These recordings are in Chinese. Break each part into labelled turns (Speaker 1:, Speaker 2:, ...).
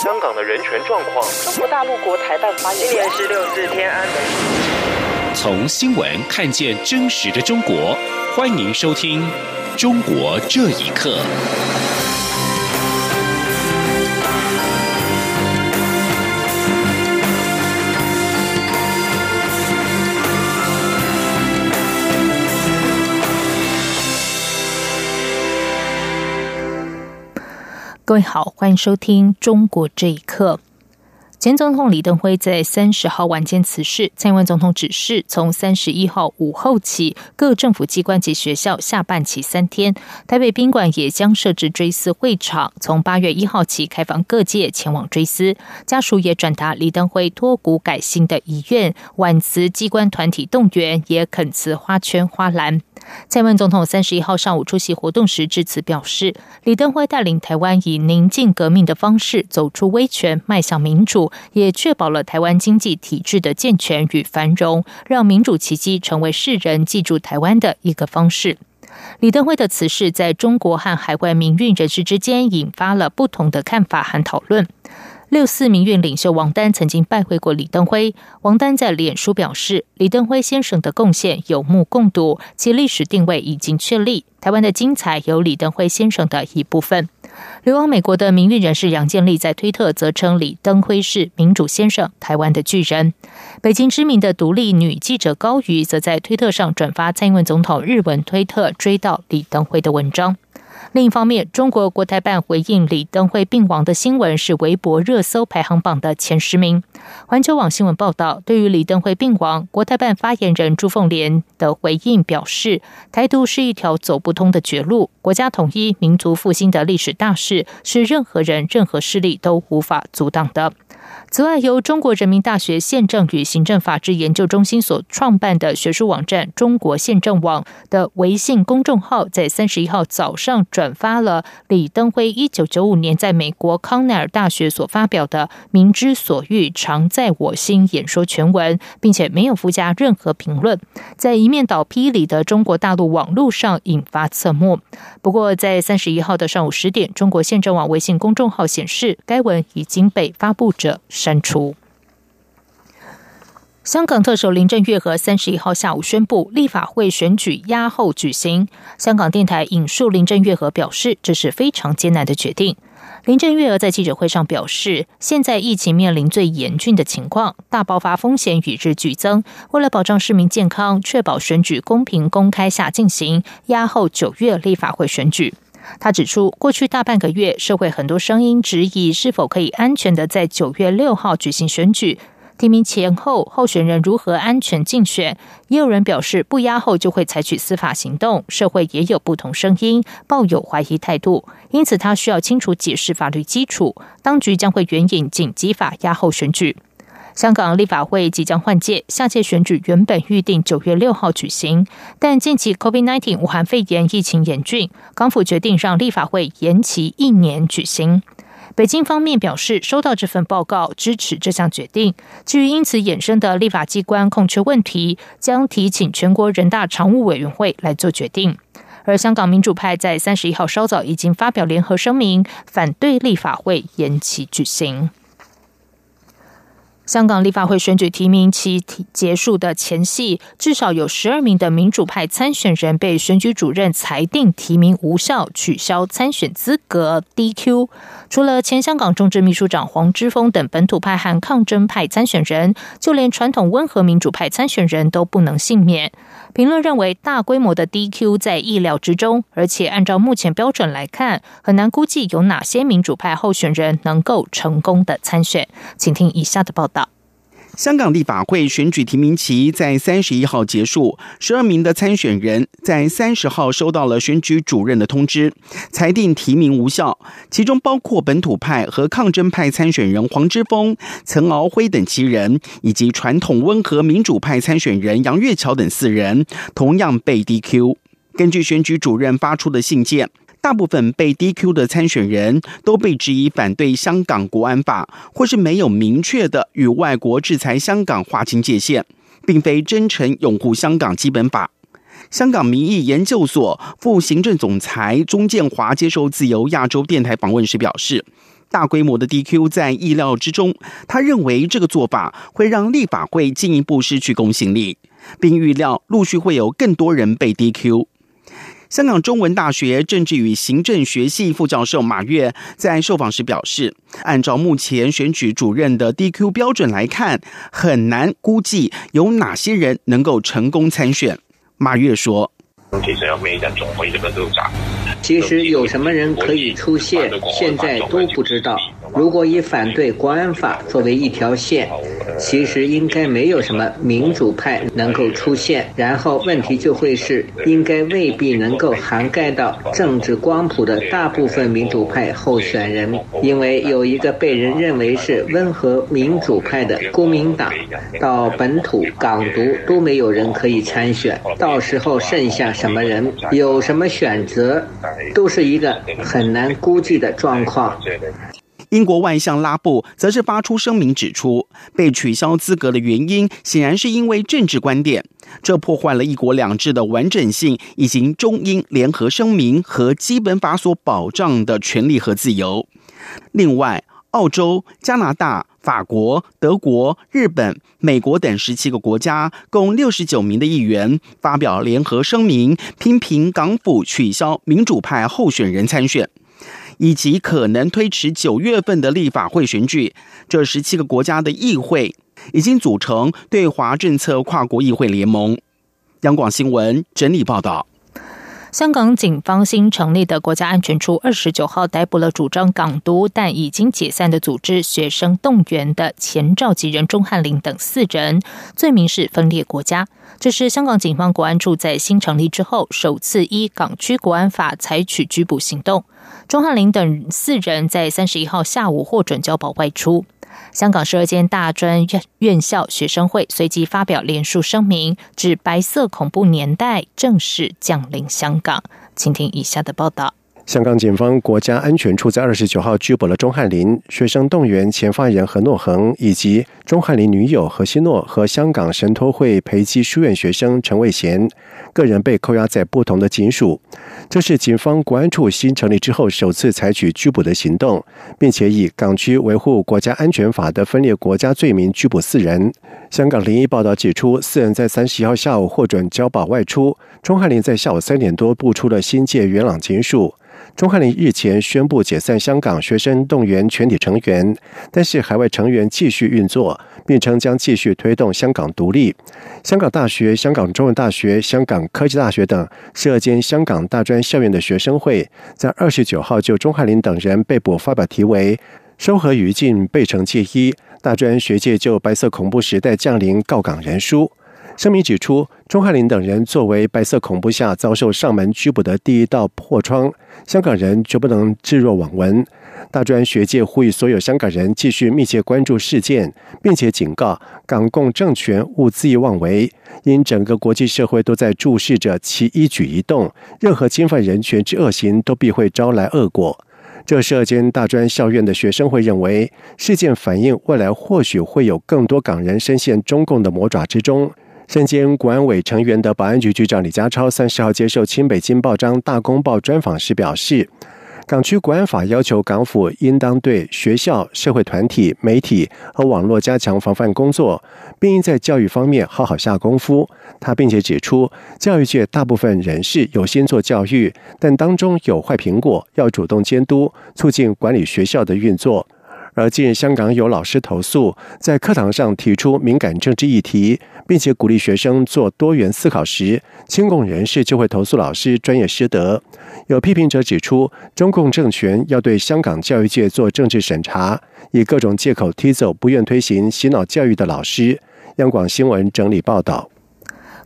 Speaker 1: 香港的人权状况。
Speaker 2: 中国大陆国台办发言人
Speaker 1: 今年是六四天安门。
Speaker 3: 从新闻看见真实的中国，欢迎收听《中国这一刻》。
Speaker 4: 各位好，欢迎收听《中国这一刻》。前总统李登辉在三十号晚间辞世，蔡英文总统指示，从三十一号午后起，各政府机关及学校下半旗三天。台北宾馆也将设置追思会场，从八月一号起开放各界前往追思。家属也转达李登辉脱骨改新的遗愿，挽辞机关团体动员，也恳辞花圈花篮。蔡英文总统三十一号上午出席活动时致辞表示，李登辉带领台湾以宁静革命的方式走出威权，迈向民主，也确保了台湾经济体制的健全与繁荣，让民主奇迹成为世人记住台湾的一个方式。李登辉的辞世在中国和海外民运人士之间引发了不同的看法和讨论。六四民运领袖王丹曾经拜会过李登辉。王丹在脸书表示，李登辉先生的贡献有目共睹，其历史定位已经确立。台湾的精彩有李登辉先生的一部分。流亡美国的民运人士杨建立在推特则称李登辉是民主先生、台湾的巨人。北京知名的独立女记者高瑜则在推特上转发蔡英文总统日文推特追悼李登辉的文章。另一方面，中国国台办回应李登辉病亡的新闻是微博热搜排行榜的前十名。环球网新闻报道，对于李登辉病亡，国台办发言人朱凤莲的回应表示：“台独是一条走不通的绝路，国家统一、民族复兴的历史大事，是任何人、任何势力都无法阻挡的。”此外，由中国人民大学宪政与行政法治研究中心所创办的学术网站“中国宪政网”的微信公众号，在三十一号早上转发了李登辉一九九五年在美国康奈尔大学所发表的“民之所欲，常在我心”演说全文，并且没有附加任何评论，在一面倒霹雳的中国大陆网络上引发侧目。不过，在三十一号的上午十点，中国宪政网微信公众号显示，该文已经被发布者。删除。香港特首林郑月娥三十一号下午宣布，立法会选举押后举行。香港电台引述林郑月娥表示，这是非常艰难的决定。林郑月娥在记者会上表示，现在疫情面临最严峻的情况，大爆发风险与日俱增。为了保障市民健康，确保选举公平公开下进行，押后九月立法会选举。他指出，过去大半个月，社会很多声音质疑是否可以安全的在九月六号举行选举，提名前后候选人如何安全竞选。也有人表示，不压后就会采取司法行动。社会也有不同声音，抱有怀疑态度，因此他需要清楚解释法律基础。当局将会援引紧急法压后选举。香港立法会即将换届，下届选举原本预定九月六号举行，但近期 COVID-19 武汉肺炎疫情严峻，港府决定让立法会延期一年举行。北京方面表示收到这份报告，支持这项决定。至于因此衍生的立法机关空缺问题，将提请全国人大常务委员会来做决定。而香港民主派在三十一号稍早已经发表联合声明，反对立法会延期举行。香港立法会选举提名期结束的前夕，至少有十二名的民主派参选人被选举主任裁定提名无效，取消参选资格 （DQ）。除了前香港政治秘书长黄之锋等本土派和抗争派参选人，就连传统温和民主派参选人都不能幸免。评论认为，大规模的 DQ 在意料之中，而且按照目前标准来看，很难估计有哪些民主派候选人能够成功的参选。请听以下的报道。
Speaker 5: 香港立法会选举提名期在三十一号结束，十二名的参选人在三十号收到了选举主任的通知，裁定提名无效。其中包括本土派和抗争派参选人黄之锋、陈敖辉等七人，以及传统温和民主派参选人杨月桥等四人，同样被 DQ。根据选举主任发出的信件。大部分被 DQ 的参选人都被质疑反对香港国安法，或是没有明确的与外国制裁香港划清界限，并非真诚拥护香港基本法。香港民意研究所副行政总裁钟建华接受自由亚洲电台访问时表示大规模的 DQ 在意料之中。他认为这个做法会让立法会进一步失去公信力，并预料陆续会有更多人被 DQ。香港中文大学政治与行政学系副教授马跃在受访时表示，按照目前选举主任的 DQ 标准来看，很难估计有哪些人能够成功参选。马跃说：“
Speaker 6: 其实有咩人仲可以咁样做？
Speaker 7: 其实有什么人可以出现，现在都不知道。”如果以反对国安法作为一条线，其实应该没有什么民主派能够出现。然后问题就会是，应该未必能够涵盖到政治光谱的大部分民主派候选人，因为有一个被人认为是温和民主派的公民党，到本土港独都没有人可以参选。到时候剩下什么人，有什么选择，都是一个很难估计的状况。
Speaker 5: 英国外相拉布则是发出声明，指出被取消资格的原因显然是因为政治观点，这破坏了一国两制的完整性，以及中英联合声明和基本法所保障的权利和自由。另外，澳洲、加拿大、法国、德国、日本、美国等十七个国家共六十九名的议员发表联合声明，批评港府取消民主派候选人参选。以及可能推迟九月份的立法会选举，这十七个国家的议会已经组成对华政策跨国议会联盟。央广新闻整理报道。
Speaker 4: 香港警方新成立的国家安全处二十九号逮捕了主张港独但已经解散的组织学生动员的前召集人钟汉林等四人，罪名是分裂国家。这是香港警方国安处在新成立之后首次依港区国安法采取拘捕行动。钟汉林等四人在三十一号下午获准交保外出。香港十二间大专院院校学生会随即发表联署声明，指白色恐怖年代正式降临香港。请听以下的报道。
Speaker 8: 香港警方国家安全处在二十九号拘捕了钟汉林、学生动员前发言人何诺恒，以及钟汉林女友何希诺和香港神托会培基书院学生陈伟贤，个人被扣押在不同的警署。这是警方国安处新成立之后首次采取拘捕的行动，并且以港区维护国家安全法的分裂国家罪名拘捕四人。香港零一报道指出，四人在三十一号下午获准交保外出。钟汉林在下午三点多步出了新界元朗警署。钟汉林日前宣布解散香港学生动员全体成员，但是海外成员继续运作，并称将继续推动香港独立。香港大学、香港中文大学、香港科技大学等涉间香港大专校院的学生会在二十九号就钟汉林等人被捕发表题为《收合于禁，背成戒医》大专学界就白色恐怖时代降临告港人书。声明指出，钟汉林等人作为白色恐怖下遭受上门拘捕的第一道破窗，香港人绝不能置若罔闻。大专学界呼吁所有香港人继续密切关注事件，并且警告港共政权勿恣意妄为，因整个国际社会都在注视着其一举一动，任何侵犯人权之恶行都必会招来恶果。这涉间大专校院的学生会认为，事件反映未来或许会有更多港人深陷中共的魔爪之中。身兼国安委成员的保安局局长李家超三十号接受清北京报章大公报专访时表示，港区国安法要求港府应当对学校、社会团体、媒体和网络加强防范工作，并应在教育方面好好下功夫。他并且指出，教育界大部分人士有心做教育，但当中有坏苹果，要主动监督，促进管理学校的运作。而近日，香港有老师投诉，在课堂上提出敏感政治议题，并且鼓励学生做多元思考时，亲共人士就会投诉老师专业失德。有批评者指出，中共政权要对香港教育界做政治审查，以各种借口踢走不愿推行洗脑教育的老师。央广新闻整理报道。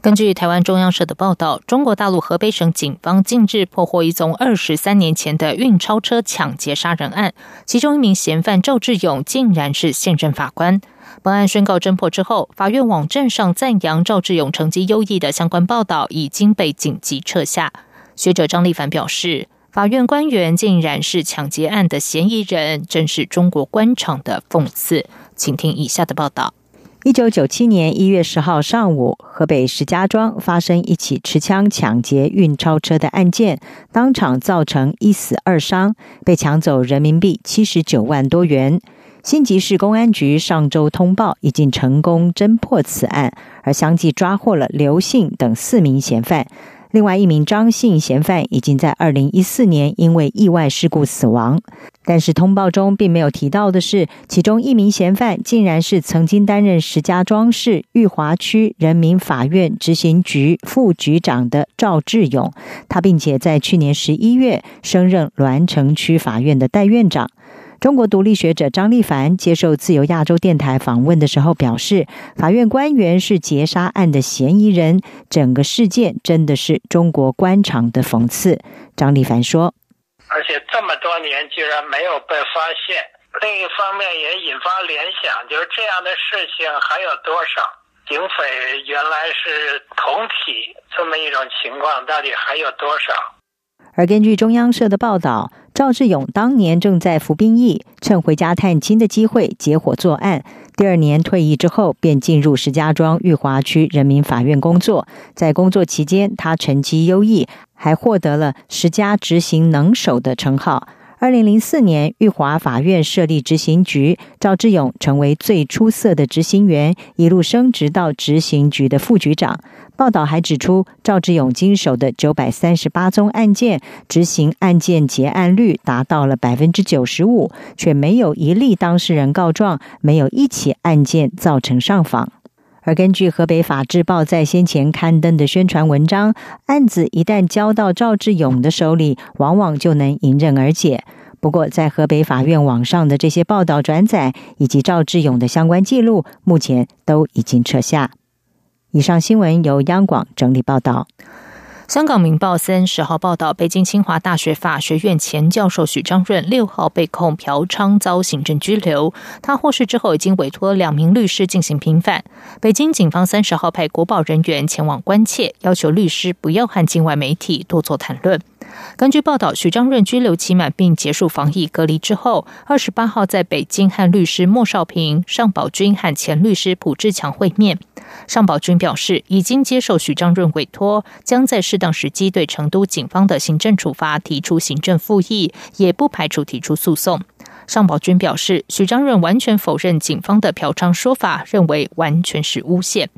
Speaker 4: 根据台湾中央社的报道，中国大陆河北省警方近日破获一宗二十三年前的运钞车抢劫杀人案，其中一名嫌犯赵志勇竟然是现任法官。本案宣告侦破之后，法院网站上赞扬赵志勇成绩优异的相关报道已经被紧急撤下。学者张立凡表示，法院官员竟然是抢劫案的嫌疑人，正是中国官场的讽刺。请听以下的报道。
Speaker 9: 一九九七年一月十号上午，河北石家庄发生一起持枪抢劫运钞车的案件，当场造成一死二伤，被抢走人民币七十九万多元。新集市公安局上周通报，已经成功侦破此案，而相继抓获了刘姓等四名嫌犯。另外一名张姓嫌犯已经在二零一四年因为意外事故死亡，但是通报中并没有提到的是，其中一名嫌犯竟然是曾经担任石家庄市裕华区人民法院执行局副局长的赵志勇，他并且在去年十一月升任栾城区法院的代院长。中国独立学者张立凡接受自由亚洲电台访问的时候表示，法院官员是劫杀案的嫌疑人，整个事件真的是中国官场的讽刺。张立凡说：“
Speaker 10: 而且这么多年居然没有被发现，另一方面也引发联想，就是这样的事情还有多少？警匪原来是同体这么一种情况，到底还有多少？”
Speaker 9: 而根据中央社的报道。赵志勇当年正在服兵役，趁回家探亲的机会结伙作案。第二年退役之后，便进入石家庄裕华区人民法院工作。在工作期间，他成绩优异，还获得了“十佳执行能手”的称号。二零零四年，裕华法院设立执行局，赵志勇成为最出色的执行员，一路升职到执行局的副局长。报道还指出，赵志勇经手的九百三十八宗案件，执行案件结案率达到了百分之九十五，却没有一例当事人告状，没有一起案件造成上访。而根据河北法制报在先前刊登的宣传文章，案子一旦交到赵志勇的手里，往往就能迎刃而解。不过，在河北法院网上的这些报道转载以及赵志勇的相关记录，目前都已经撤下。以上新闻由央广整理报道。
Speaker 4: 香港《明报》三十号报道，北京清华大学法学院前教授许章润六号被控嫖娼，遭行政拘留。他获释之后，已经委托两名律师进行平反。北京警方三十号派国保人员前往关切，要求律师不要和境外媒体多做谈论。根据报道，许章润拘留期满并结束防疫隔离之后，二十八号在北京和律师莫少平、尚宝军和前律师卜志强会面。尚宝军表示，已经接受许章润委托，将在适当时机对成都警方的行政处罚提出行政复议，也不排除提出诉讼。尚宝军表示，许章润完全否认警方的嫖娼说法，认为完全是诬陷。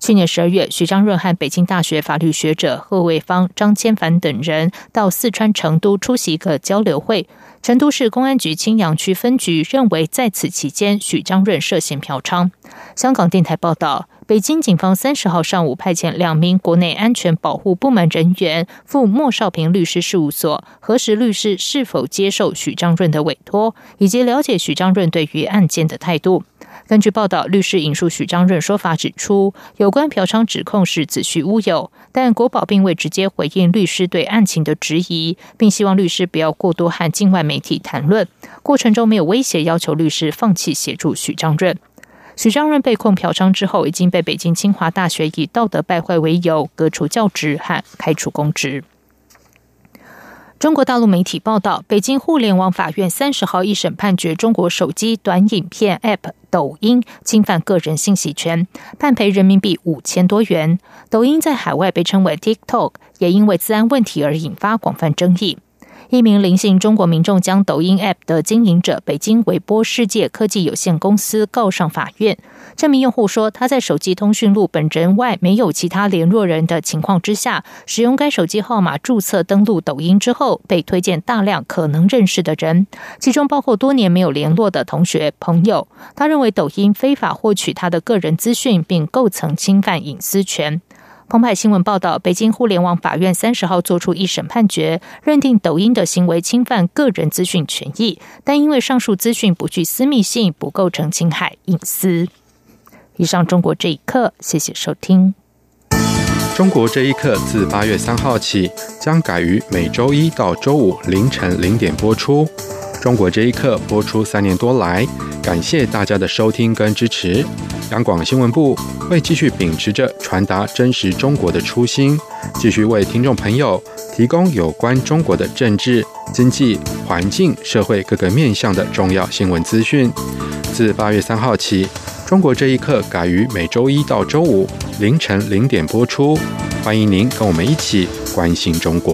Speaker 4: 去年十二月，许章润和北京大学法律学者贺卫方、张千凡等人到四川成都出席一个交流会。成都市公安局青羊区分局认为，在此期间，许章润涉嫌嫖娼。香港电台报道，北京警方三十号上午派遣两名国内安全保护部门人员赴莫少平律师事务所，核实律师是否接受许章润的委托，以及了解许章润对于案件的态度。根据报道，律师引述许章润说法指出，有关嫖娼指控是子虚乌有，但国宝并未直接回应律师对案情的质疑，并希望律师不要过多和境外媒体谈论。过程中没有威胁，要求律师放弃协助许章润。许章润被控嫖娼之后，已经被北京清华大学以道德败坏为由革除教职和开除公职。中国大陆媒体报道，北京互联网法院三十号一审判决中国手机短影片 App 抖音侵犯个人信息权，判赔人民币五千多元。抖音在海外被称为 TikTok，也因为治安问题而引发广泛争议。一名林姓中国民众将抖音 App 的经营者北京维波世界科技有限公司告上法院。这名用户说，他在手机通讯录本人外没有其他联络人的情况之下，使用该手机号码注册登录抖音之后，被推荐大量可能认识的人，其中包括多年没有联络的同学朋友。他认为抖音非法获取他的个人资讯，并构成侵犯隐私权。澎湃新闻报道，北京互联网法院三十号作出一审判决，认定抖音的行为侵犯个人资讯权益，但因为上述资讯不具私密性，不构成侵害隐私。以上，中国这一刻，谢谢收听。
Speaker 11: 中国这一刻自八月三号起将改于每周一到周五凌晨零点播出。中国这一刻播出三年多来，感谢大家的收听跟支持。央广新闻部会继续秉持着传达真实中国的初心，继续为听众朋友提供有关中国的政治、经济、环境、社会各个面向的重要新闻资讯。自八月三号起，中国这一刻改于每周一到周五凌晨零点播出，欢迎您跟我们一起关心中国。